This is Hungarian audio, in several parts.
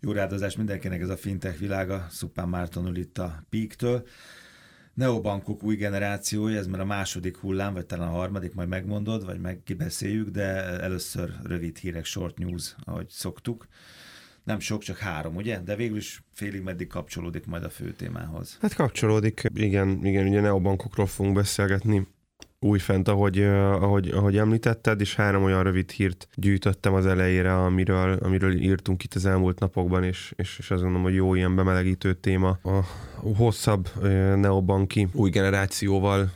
Jó rádozás mindenkinek ez a fintech világa, Szupán Mártonul itt a Peak-től. Neobankok új generációja, ez már a második hullám, vagy talán a harmadik, majd megmondod, vagy meg kibeszéljük, de először rövid hírek, short news, ahogy szoktuk. Nem sok, csak három, ugye? De végül is félig meddig kapcsolódik majd a fő témához. Hát kapcsolódik, igen, igen, ugye neobankokról fogunk beszélgetni újfent, ahogy, ahogy, ahogy említetted, és három olyan rövid hírt gyűjtöttem az elejére, amiről, amiről írtunk itt az elmúlt napokban, és, és, és azt gondolom, hogy jó ilyen bemelegítő téma. A hosszabb neobanki új generációval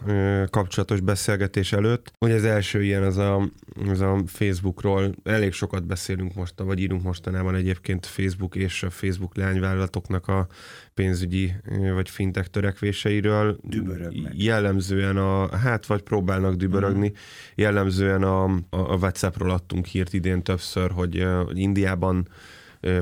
kapcsolatos beszélgetés előtt. Hogy az első ilyen, az a, az a Facebookról, elég sokat beszélünk most, vagy írunk mostanában egyébként Facebook és a Facebook leányvállalatoknak a pénzügyi vagy fintek törekvéseiről. Dübörögnek. Jellemzően a, hát vagy próbálnak dübörögni, mm. jellemzően a, a, a WhatsAppról adtunk hírt idén többször, hogy, hogy Indiában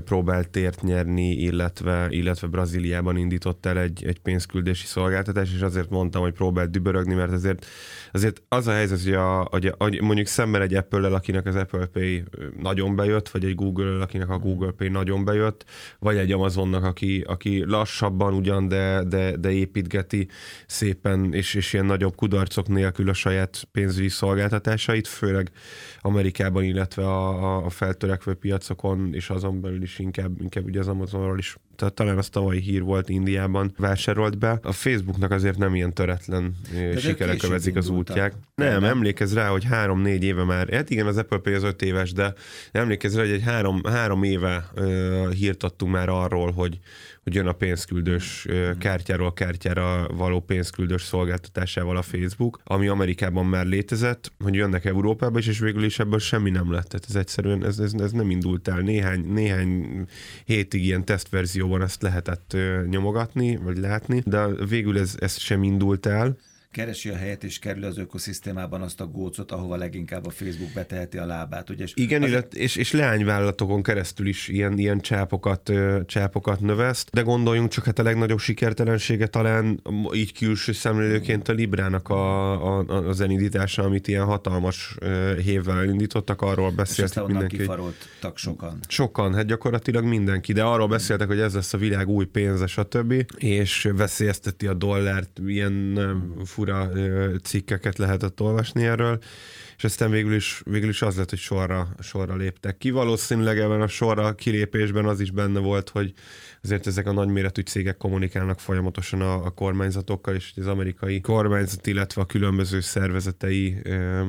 próbált tért nyerni, illetve, illetve Brazíliában indított el egy, egy pénzküldési szolgáltatás, és azért mondtam, hogy próbált dübörögni, mert azért, azért az a helyzet, hogy, a, hogy, mondjuk szemben egy Apple-lel, akinek az Apple Pay nagyon bejött, vagy egy Google-lel, akinek a Google Pay nagyon bejött, vagy egy Amazonnak, aki, aki lassabban ugyan, de, de, de építgeti szépen, és, és ilyen nagyobb kudarcok nélkül a saját pénzügyi szolgáltatásait, főleg Amerikában, illetve a, a feltörekvő piacokon, és azon belül is inkább, inkább ugye az Amazonról is, tehát talán az tavalyi hír volt Indiában vásárolt be. A Facebooknak azért nem ilyen töretlen De sikere követik az útják. Nem, nem, emlékezz rá, hogy három-négy éve már, hát igen, az Apple Pay az öt éves, de emlékezz rá, hogy egy három, három éve uh, hírt adtunk már arról, hogy, hogy jön a pénzküldős kártyáról kártyára való pénzküldős szolgáltatásával a Facebook, ami Amerikában már létezett, hogy jönnek Európába is, és végül is ebből semmi nem lett. Tehát ez egyszerűen ez, ez, ez nem indult el. Néhány, néhány hétig ilyen tesztverzióban ezt lehetett nyomogatni, vagy látni, de végül ez, ez sem indult el keresi a helyet és kerül az ökoszisztémában azt a gócot, ahova leginkább a Facebook beteheti a lábát. Ugye? Igen, az... és, és leányvállalatokon keresztül is ilyen, ilyen csápokat, csápokat növeszt, de gondoljunk csak, hát a legnagyobb sikertelensége talán így külső szemlélőként a Librának a, a, az elindítása, amit ilyen hatalmas hévvel elindítottak, arról beszéltek mindenki. kifaroltak sokan. Sokan, hát gyakorlatilag mindenki, de arról beszéltek, hogy ez lesz a világ új pénze, stb. És veszélyezteti a dollárt, ilyen fura cikkeket lehetett olvasni erről, és aztán végül is, végül is az lett, hogy sorra, sorra léptek ki. Valószínűleg ebben a sorra kilépésben az is benne volt, hogy azért ezek a nagyméretű cégek kommunikálnak folyamatosan a, a kormányzatokkal, és az amerikai kormányzat, illetve a különböző szervezetei,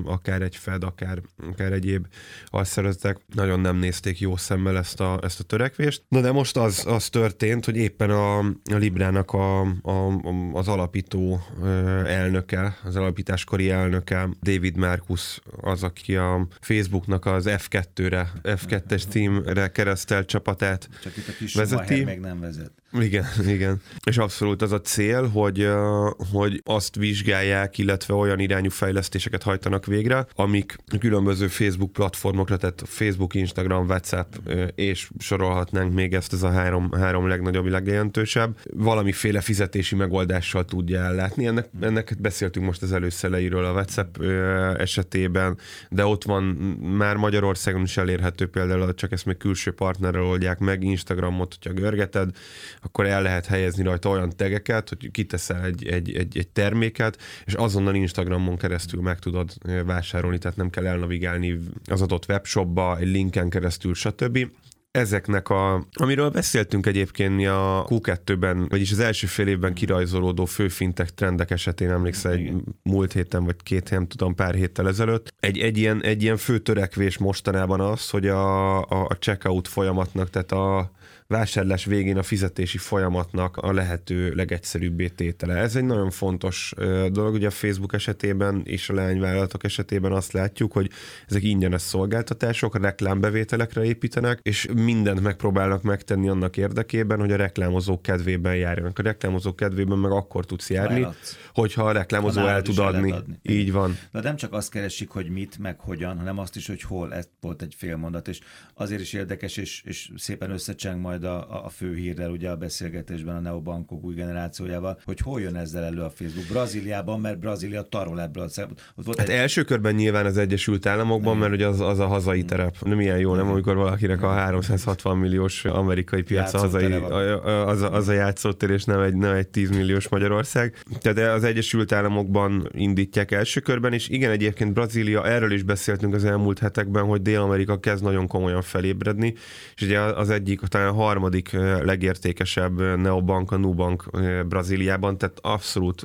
akár egy Fed, akár, akár egyéb alszervezetek nagyon nem nézték jó szemmel ezt a, ezt a törekvést. Na de most az, az történt, hogy éppen a, a Librának a, a, az alapító elnöke, az alapításkori elnöke, David Marcus az, aki a Facebooknak az F2-re, F2-es címre keresztelt csapatát Csak itt a kis vezeti. meg nem vezet. Igen, igen. És abszolút az a cél, hogy, hogy azt vizsgálják, illetve olyan irányú fejlesztéseket hajtanak végre, amik különböző Facebook platformokra, tehát Facebook, Instagram, WhatsApp, és sorolhatnánk még ezt, ez a három, három legnagyobb, legjelentősebb, valamiféle fizetési megoldással tudja ellátni. Ennek, ennek beszéltünk most az előszeleiről a WhatsApp esetében, de ott van már Magyarországon is elérhető például, csak ezt még külső partnerrel oldják meg, Instagramot, hogyha görgeted, akkor el lehet helyezni rajta olyan tegeket, hogy kiteszel egy, egy, egy, egy terméket, és azonnal Instagramon keresztül meg tudod vásárolni, tehát nem kell elnavigálni az adott webshopba, egy linken keresztül, stb ezeknek a, amiről beszéltünk egyébként mi a Q2-ben, vagyis az első fél évben kirajzolódó főfintek trendek esetén emlékszel egy múlt héten, vagy két nem tudom, pár héttel ezelőtt. Egy, egy, ilyen, egy ilyen fő törekvés mostanában az, hogy a, a, a checkout folyamatnak, tehát a vásárlás végén a fizetési folyamatnak a lehető legegyszerűbbé tétele. Ez egy nagyon fontos dolog, ugye a Facebook esetében és a leányvállalatok esetében azt látjuk, hogy ezek ingyenes szolgáltatások, reklámbevételekre építenek, és mindent megpróbálnak megtenni annak érdekében, hogy a reklámozók kedvében járjanak. A reklámozók kedvében meg akkor tudsz járni, Vállalatsz. hogyha a reklámozó el tud adni. adni. Így van. De nem csak azt keresik, hogy mit, meg hogyan, hanem azt is, hogy hol. Ez volt egy félmondat, és azért is érdekes, és, és szépen összecseng majd majd a, a fő hírrel ugye a beszélgetésben a neobankok új generációjával, hogy hol jön ezzel elő a Facebook. Brazíliában, mert Brazília tarol ebből a Ott volt hát egy... első körben nyilván az Egyesült Államokban, mert ugye az, az a hazai terep. Nem ilyen jó, nem amikor valakinek a 300 260 milliós amerikai piac a, az, a, az a játszótér, és nem egy, nem egy 10 milliós Magyarország. Tehát az Egyesült Államokban indítják első körben, és igen, egyébként Brazília, erről is beszéltünk az elmúlt hetekben, hogy Dél-Amerika kezd nagyon komolyan felébredni, és ugye az egyik, talán a harmadik legértékesebb neobank, a Nubank Brazíliában, tehát abszolút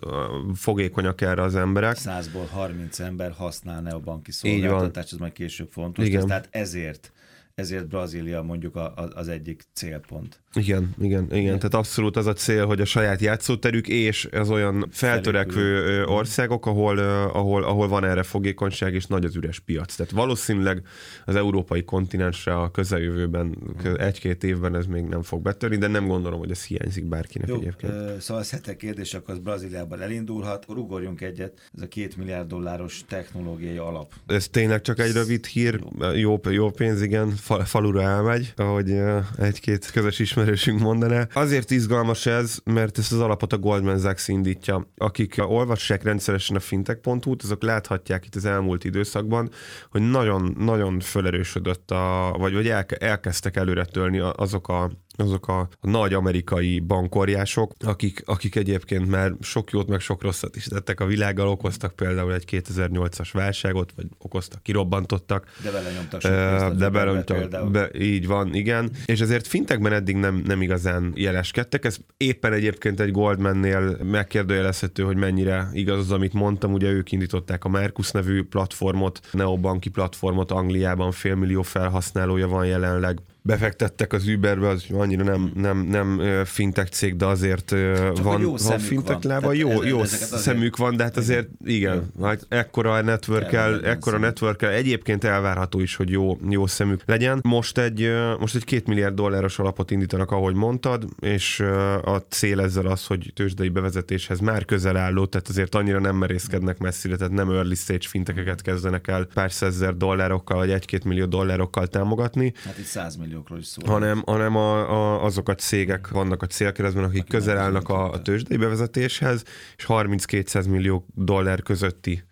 fogékonyak erre az emberek. 100-ból 30 ember használ neobanki szolgáltatást, ez majd később fontos. Igen. Tehát ezért ezért Brazília mondjuk az egyik célpont. Igen, igen, igen, igen. Tehát abszolút az a cél, hogy a saját játszóterük és az olyan feltörekvő országok, ahol, ahol, ahol van erre fogékonyság és nagy az üres piac. Tehát valószínűleg az európai kontinensre a közeljövőben, egy-két évben ez még nem fog betörni, de nem gondolom, hogy ez hiányzik bárkinek Jó, egyébként. Szóval az hetek kérdés, akkor az Brazíliában elindulhat. Ugorjunk egyet, ez a két milliárd dolláros technológiai alap. Ez tényleg csak egy rövid hír, jó, jó pénz, igen, falura elmegy, ahogy egy-két közös ismerősünk mondaná. Azért izgalmas ez, mert ezt az alapot a Goldman Sachs indítja. Akik olvassák rendszeresen a fintech.hu-t, azok láthatják itt az elmúlt időszakban, hogy nagyon-nagyon felerősödött, a, vagy, vagy elkezdtek előre törni azok a azok a, a nagy amerikai bankorjások, akik, akik egyébként már sok jót, meg sok rosszat is tettek a világgal, okoztak például egy 2008-as válságot, vagy okoztak, kirobbantottak. De bele nyomtak uh, De bele nyomtak, be, így van, igen. És ezért fintekben eddig nem, nem igazán jeleskedtek. Ez éppen egyébként egy Goldmannél megkérdőjelezhető, hogy mennyire igaz az, amit mondtam. Ugye ők indították a Mercus nevű platformot, neobanki platformot Angliában, félmillió felhasználója van jelenleg befektettek az Uberbe, az annyira nem, nem, nem fintech cég, de azért Csak van, jó van fintech lába. Jó, jó szemük van, de hát azért igen, hát ekkora network-el, ekkora network egyébként elvárható is, hogy jó, jó szemük legyen. Most egy, most egy két milliárd dolláros alapot indítanak, ahogy mondtad, és a cél ezzel az, hogy tőzsdei bevezetéshez már közel álló, tehát azért annyira nem merészkednek messzire, tehát nem early stage fintekeket kezdenek el pár százezer dollárokkal, vagy egy-két millió dollárokkal támogatni. Hát itt 100 millió milliókról is szó. Hanem, hanem a, a, azok a cégek vannak a célkeresztben, akik Aki közel állnak a, a tőzsdei bevezetéshez, és 30-200 millió dollár közötti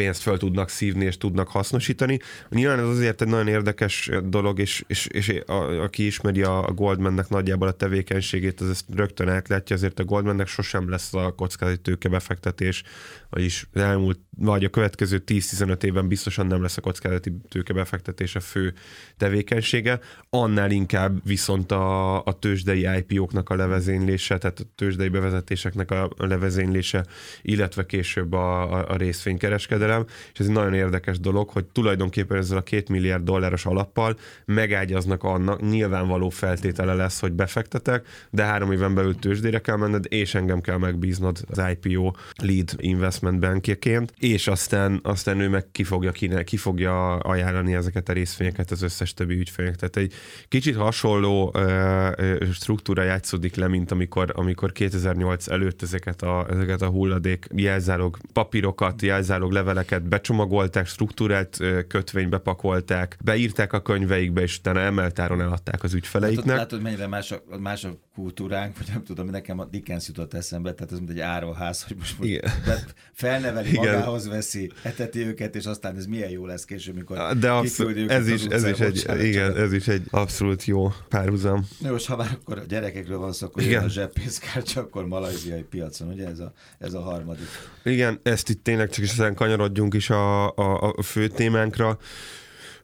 pénzt fel tudnak szívni és tudnak hasznosítani. Nyilván ez azért egy nagyon érdekes dolog, és, és, és a, aki ismeri a Goldmannek nagyjából a tevékenységét, az ezt rögtön átlátja, azért a Goldmannek sosem lesz a kockázati tőkebefektetés, vagyis az elmúlt, vagy a következő 10-15 évben biztosan nem lesz a kockázati tőkebefektetés a fő tevékenysége, annál inkább viszont a, a tőzsdei IPO-knak a levezénylése, tehát a tőzsdei bevezetéseknek a levezénylése, illetve később a, a, a részvénykereskedelem, kereskedelem, és ez egy nagyon érdekes dolog, hogy tulajdonképpen ezzel a két milliárd dolláros alappal megágyaznak annak, nyilvánvaló feltétele lesz, hogy befektetek, de három éven belül tőzsdére kell menned, és engem kell megbíznod az IPO lead investment bankjeként, és aztán, aztán ő meg ki fogja, kine, ki fogja ajánlani ezeket a részvényeket az összes többi ügyfélnek. Tehát egy kicsit hasonló uh, struktúra játszódik le, mint amikor, amikor 2008 előtt ezeket a, ezeket a hulladék jelzálog papírokat, jelzálog leveleket leveleket becsomagolták, struktúrált kötvénybe pakolták, beírták a könyveikbe, és utána emeltáron eladták az ügyfeleiknek. Látod, látod mennyire más a, más a kultúránk, vagy nem tudom, nekem a Dickens jutott eszembe, tehát ez mint egy áróház, hogy most, most felneveli, Igen. magához veszi, eteti őket, és aztán ez milyen jó lesz később, mikor De abszolút, ez is, ez is egy, igen, ez is egy abszolút jó párhuzam. Jó, és ha már akkor a gyerekekről van szó, akkor igen. a zseppénzkártya, akkor malajziai piacon, ugye ez a, ez a harmadik. Igen, ezt itt tényleg csak is ezen kanyarodjunk is a, a, a fő témánkra.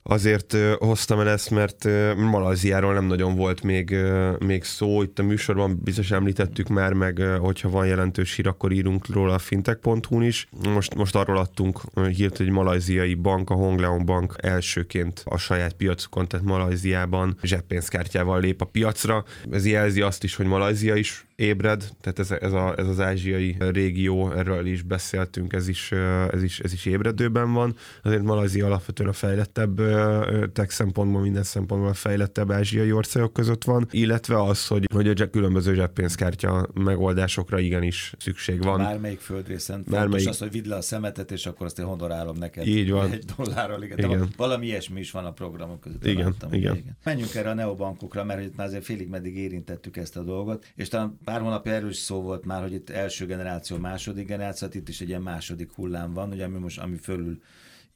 Azért hoztam el ezt, mert Malajziáról nem nagyon volt még, még szó. Itt a műsorban biztos említettük már, meg hogyha van jelentős hír, akkor írunk róla a fintech.hu-n is. Most, most arról adtunk hírt, hogy malajziai bank, a Hongleon Bank elsőként a saját piacukon, tehát Malajziában zseppénzkártyával lép a piacra. Ez jelzi azt is, hogy Malajzia is ébred, tehát ez, ez, a, ez az ázsiai régió, erről is beszéltünk, ez is, ez is, ez is ébredőben van. Azért Malajzia alapvetően a fejlettebb tech szempontból, minden szempontból a fejlettebb ázsiai országok között van, illetve az, hogy, hogy a különböző zseppénzkártya megoldásokra igenis szükség van. Bármelyik földrészen Bármelyik... az, hogy vidd le a szemetet, és akkor azt én honorálom neked. Így van. Egy dollárral, igen. igen. valami ilyesmi is van a programok között. Igen, láttam, igen. igen. Menjünk erre a neobankokra, mert itt már azért félig meddig érintettük ezt a dolgot, és talán pár hónapja erről is szó volt már, hogy itt első generáció, második generáció, hát itt is egy ilyen második hullám van, ugye, ami most ami fölül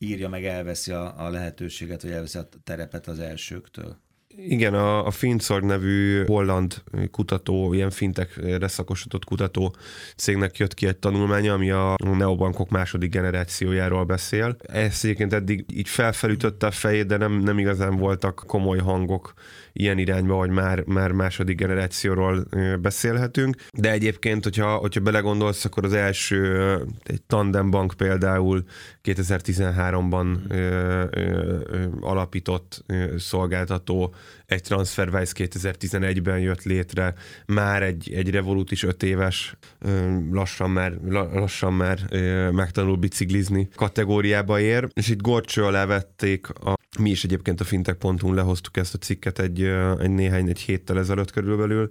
írja meg, elveszi a, a lehetőséget, vagy elveszi a terepet az elsőktől. Igen, a, a Finzorg nevű holland kutató, ilyen fintekre szakosított kutató cégnek jött ki egy tanulmánya, ami a neobankok második generációjáról beszél. Ezt egyébként eddig így felfelütötte a fejét, de nem, nem igazán voltak komoly hangok ilyen irányba, hogy már, már második generációról beszélhetünk. De egyébként, hogyha, hogyha belegondolsz, akkor az első egy Tandem Bank például 2013-ban ö, ö, ö, alapított ö, szolgáltató, egy TransferWise 2011-ben jött létre, már egy, egy Revolut is öt éves, ö, lassan már, lassan már ö, megtanul biciklizni kategóriába ér, és itt gorcső alá vették a mi is egyébként a fintech.hu lehoztuk ezt a cikket egy, egy néhány, egy héttel ezelőtt körülbelül,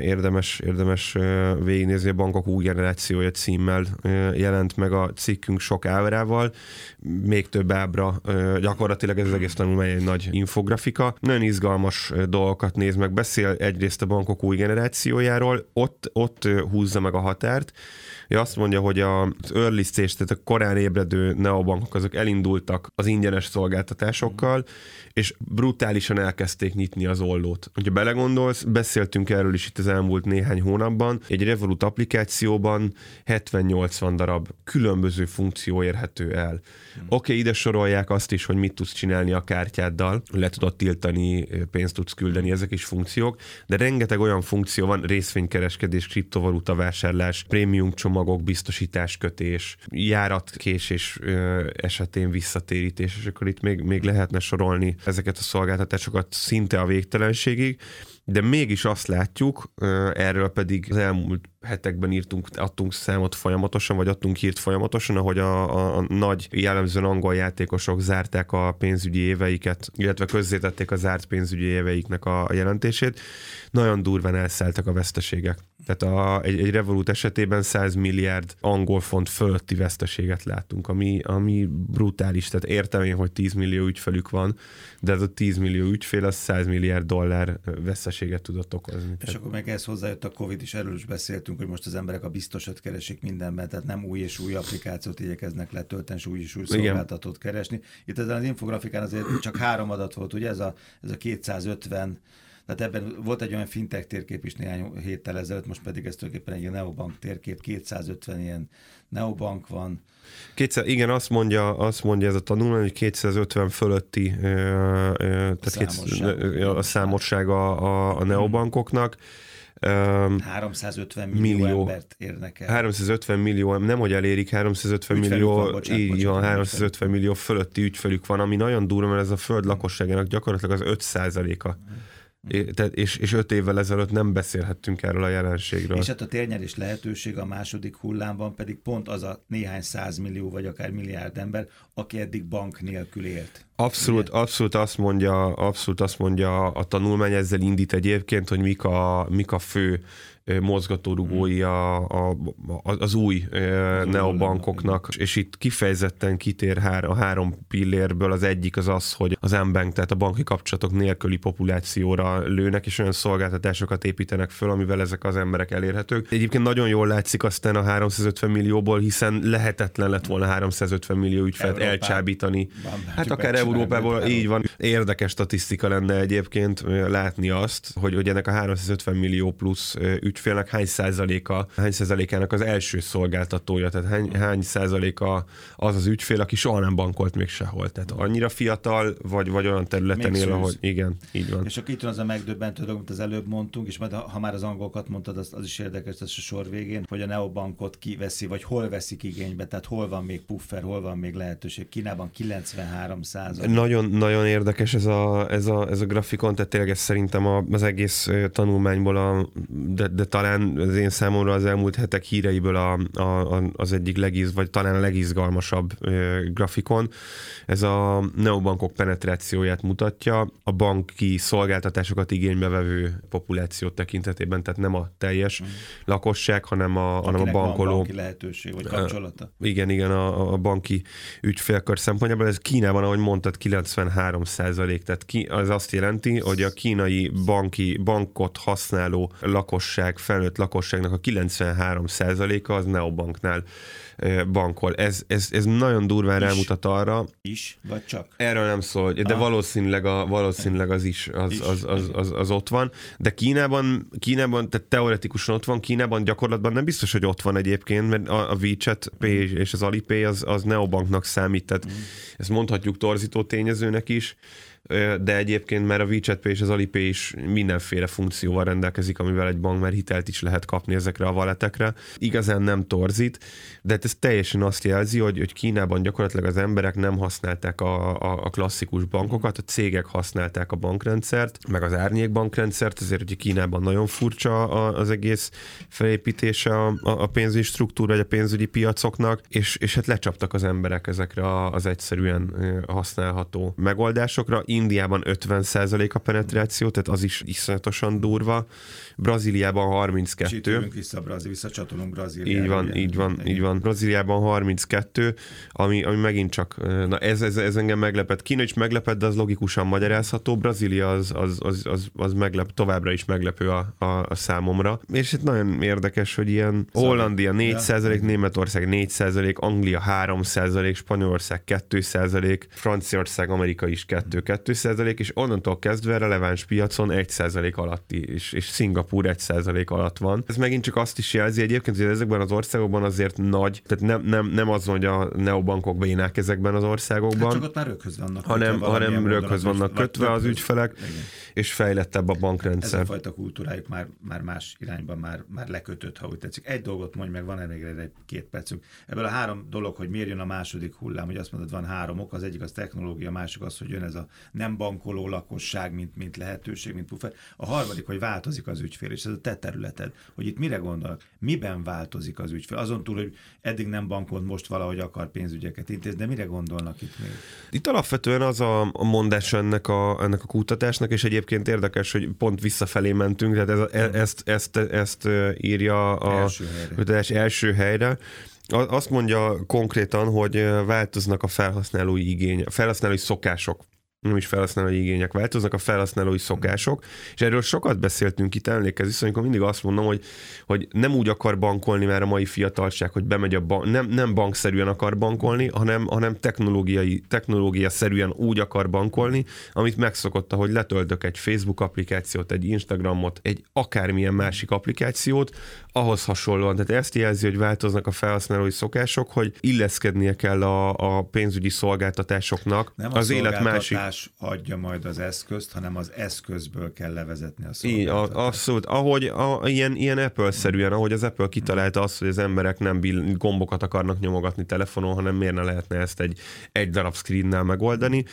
érdemes, érdemes végignézni a bankok új generációja címmel jelent meg a cikkünk sok ábrával, még több ábra, gyakorlatilag ez az egész tanulmány egy nagy infografika. Nagyon izgalmas dolgokat néz meg, beszél egyrészt a bankok új generációjáról, ott, ott húzza meg a határt, ő azt mondja, hogy az early stage, tehát a korán ébredő neobankok, azok elindultak az ingyenes szolgáltatásokkal, és brutálisan elkezdték nyitni az ollót. Hogyha belegondolsz, beszéltünk erről is itt az elmúlt néhány hónapban, egy Revolut applikációban 70-80 darab különböző funkció érhető el. Hmm. Oké, okay, ide sorolják azt is, hogy mit tudsz csinálni a kártyáddal, le tudod tiltani, pénzt tudsz küldeni, ezek is funkciók, de rengeteg olyan funkció van, részvénykereskedés, kriptovaluta vásárlás, prémium csomagok, biztosításkötés, járatkésés esetén visszatérítés, és akkor itt még, még lehetne sorolni ezeket a szolgáltatásokat szinte a végtelenségig, de mégis azt látjuk, erről pedig az elmúlt hetekben írtunk, adtunk számot folyamatosan, vagy adtunk hírt folyamatosan, ahogy a, a, a nagy, jellemzően angol játékosok zárták a pénzügyi éveiket, illetve közzétették a zárt pénzügyi éveiknek a, jelentését. Nagyon durván elszálltak a veszteségek. Tehát a, egy, egy Revolut esetében 100 milliárd angol font fölötti veszteséget látunk, ami, ami brutális. Tehát értem én, hogy 10 millió ügyfelük van, de ez a 10 millió ügyfél az 100 milliárd dollár veszteséget tudott okozni. És Tehát... akkor meg ehhez hozzájött a Covid, és erről is beszéltünk, hogy most az emberek a biztosat keresik mindenben, tehát nem új és új applikációt igyekeznek letölteni, és új és új szolgáltatót keresni. Itt ezen az infografikán azért csak három adat volt, ugye ez a, ez a 250 tehát ebben volt egy olyan fintech térkép is néhány héttel ezelőtt, most pedig ez tulajdonképpen egy neobank térkép, 250 ilyen neobank van. Kétszer, igen, azt mondja, azt mondja ez a tanulmány, hogy 250 fölötti ö, ö, tehát számosság. Két, a számossága a, a neobankoknak. Um, 350 millió, millió embert érnek el. 350 millió, nem hogy elérik, 350 ügyfelük millió, van, bocsánat, így bocsánat, van, 350 millió fölötti ügyfelük van, ami nagyon durva, mert ez a föld lakosságának gyakorlatilag az 5 a és, és öt évvel ezelőtt nem beszélhettünk erről a jelenségről. És hát a térnyerés lehetőség a második hullámban pedig pont az a néhány százmillió vagy akár milliárd ember, aki eddig bank nélkül élt. Abszolút, abszolút azt mondja, abszolút azt mondja a tanulmány, ezzel indít egyébként, hogy mik a, mik a fő mozgatórugói a, a, az új neobankoknak, és itt kifejezetten kitér hár, a három pillérből az egyik az az, hogy az M-Bank, tehát a banki kapcsolatok nélküli populációra lőnek, és olyan szolgáltatásokat építenek föl, amivel ezek az emberek elérhetők. Egyébként nagyon jól látszik aztán a 350 millióból, hiszen lehetetlen lett volna 350 millió ügyfelet Európán. elcsábítani. Van, hát akár Európából, így van. Érdekes statisztika lenne egyébként látni azt, hogy, hogy ennek a 350 millió plusz ügyfélnek hány százaléka, hány százalékának az első szolgáltatója, tehát hány, hány százaléka az az ügyfél, aki soha nem bankolt még sehol. Tehát annyira fiatal, vagy, vagy olyan területen él, ahogy igen, így van. És akkor itt van az a megdöbbentő dolog, amit az előbb mondtunk, és majd ha már az angolokat mondtad, az, az is érdekes, ez a sor végén, hogy a neobankot kiveszi, vagy hol veszik igénybe, tehát hol van még puffer, hol van még lehetőség. Kínában 93 százalék. Nagyon, nagyon érdekes ez a, ez a, ez a grafikon, tehát tényleg ez szerintem az egész tanulmányból a, de, de talán az én számomra az elmúlt hetek híreiből a, a, az egyik legiz, vagy talán a legizgalmasabb ö, grafikon. Ez a neobankok penetrációját mutatja, a banki szolgáltatásokat igénybe vevő populáció tekintetében, tehát nem a teljes mm. lakosság, hanem a, hanem a bankoló. banki lehetőség, vagy kapcsolata. Igen, igen, a, a banki ügyfélkör szempontjából. Ez Kínában, ahogy mondtad, tehát 93 százalék. Tehát ki, az azt jelenti, hogy a kínai banki, bankot használó lakosság, felnőtt lakosságnak a 93 százaléka az Neobanknál bankol. Ez, ez, ez nagyon durván is. rámutat arra. Is, vagy csak? Erről nem szól, de ah. valószínűleg, a, valószínűleg az is, az, is. Az, az, az, az, ott van. De Kínában, Kínában, tehát teoretikusan ott van, Kínában gyakorlatban nem biztos, hogy ott van egyébként, mert a, a WeChat Pay mm. és az Alipay az, az Neobanknak számít, tehát mm. ezt mondhatjuk torzító tényezőnek is de egyébként már a WeChat Pay és az Alipay is mindenféle funkcióval rendelkezik, amivel egy bank már hitelt is lehet kapni ezekre a valetekre. Igazán nem torzít, de hát ez teljesen azt jelzi, hogy, hogy Kínában gyakorlatilag az emberek nem használták a, a, a klasszikus bankokat, a cégek használták a bankrendszert, meg az árnyékbankrendszert, ezért hogy Kínában nagyon furcsa az egész felépítése a, a pénzügyi struktúra, vagy a pénzügyi piacoknak, és, és hát lecsaptak az emberek ezekre az egyszerűen használható megoldásokra. Indiában 50% a penetráció, tehát az is iszonyatosan durva. Brazíliában 32. És vissza, Brazí, visszacsatolunk Brazíliába. Így van, ugye? így van, így van. Brazíliában 32, ami, ami megint csak, na ez, ez, ez engem meglepett. Kína is meglepett, de az logikusan magyarázható. Brazília az, az, az, az, az meglep, továbbra is meglepő a, a, a számomra. És itt nagyon érdekes, hogy ilyen Hollandia 4 százalék, Németország 4 százalék, Anglia 3 százalék, Spanyolország 2 százalék, Franciaország, Amerika is 2 2 százalék, és onnantól kezdve releváns piacon 1 százalék alatti, és, és Szingapúr 1 százalék alatt van. Ez megint csak azt is jelzi egyébként, hogy ezekben az országokban azért nagy, tehát nem, nem, nem az, hogy a neobankok bénák ezekben az országokban. Hát csak ott már röghöz vannak. Hanem, hanem röghöz vannak kötve az ügyfelek, igen. és fejlettebb a bankrendszer. Ez a fajta kultúrájuk már, már más irányban már, már lekötött, ha úgy tetszik. Egy dolgot mondj meg, van még egy két percünk. Ebből a három dolog, hogy miért jön a második hullám, hogy azt mondod, van három ok, az egyik az technológia, a másik az, hogy jön ez a nem bankoló lakosság, mint, mint lehetőség, mint puffer. A harmadik, hogy változik az ügyfél, és ez a te területed, hogy itt mire gondolok, miben változik az ügyfél. Azon túl, hogy eddig nem bankolt, most valahogy akar pénzügyeket intézni, de mire gondolnak itt még? Itt alapvetően az a, mondás ennek a, ennek a kutatásnak, és egyébként érdekes, hogy pont visszafelé mentünk, tehát ez, e, ezt, ezt, ezt, ezt írja a első helyre. első helyre. Azt mondja konkrétan, hogy változnak a felhasználói igény, felhasználói szokások nem is felhasználói igények változnak, a felhasználói szokások, és erről sokat beszéltünk itt, emlékezz amikor mindig azt mondom, hogy, hogy nem úgy akar bankolni már a mai fiatalság, hogy bemegy a bank, nem, nem bankszerűen akar bankolni, hanem, hanem technológiai, technológia szerűen úgy akar bankolni, amit megszokotta, hogy letöltök egy Facebook applikációt, egy Instagramot, egy akármilyen másik applikációt, ahhoz hasonlóan. Tehát ezt jelzi, hogy változnak a felhasználói szokások, hogy illeszkednie kell a, a pénzügyi szolgáltatásoknak nem az élet másik más adja majd az eszközt, hanem az eszközből kell levezetni a szolgáltatást. Igen, abszolút. Ahogy a, ilyen, ilyen Apple-szerűen, ahogy az Apple kitalálta azt, hogy az emberek nem gombokat akarnak nyomogatni telefonon, hanem miért ne lehetne ezt egy, egy darab screennel megoldani.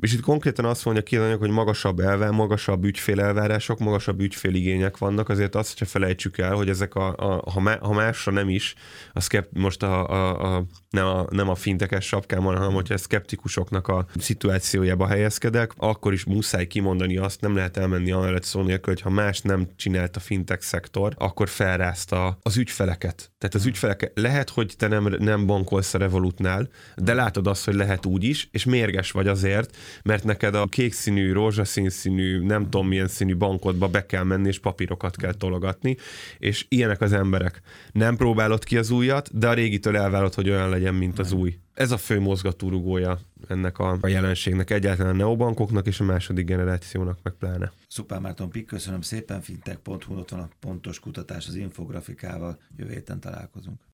És itt konkrétan azt mondja ki anyag, hogy magasabb elve, magasabb ügyfélelvárások, magasabb ügyféligények vannak, azért azt se felejtsük el, hogy ezek a, a ha, má, ha másra nem is, a szkept, most a, a, a, nem, a, nem a fintekes sapkában, hanem hogyha szkeptikusoknak a szituációjába helyezkedek, akkor is muszáj kimondani azt, nem lehet elmenni amellett szó nélkül, hogy ha más nem csinált a fintek szektor, akkor felrázta az ügyfeleket. Tehát az ügyfelek, lehet, hogy te nem, nem bankolsz a Revolutnál, de látod azt, hogy lehet úgy is, és mérges vagy azért, mert neked a kék színű, rózsaszín színű, nem tudom milyen színű bankodba be kell menni, és papírokat kell tologatni, és ilyenek az emberek. Nem próbálod ki az újat, de a régitől elvárod, hogy olyan legyen, mint az új. Ez a fő mozgatórugója ennek a, jelenségnek, egyáltalán a neobankoknak és a második generációnak meg pláne. Szupán Márton Pik, köszönöm szépen, fintech.hu, ott van a pontos kutatás az infografikával, jövő héten találkozunk.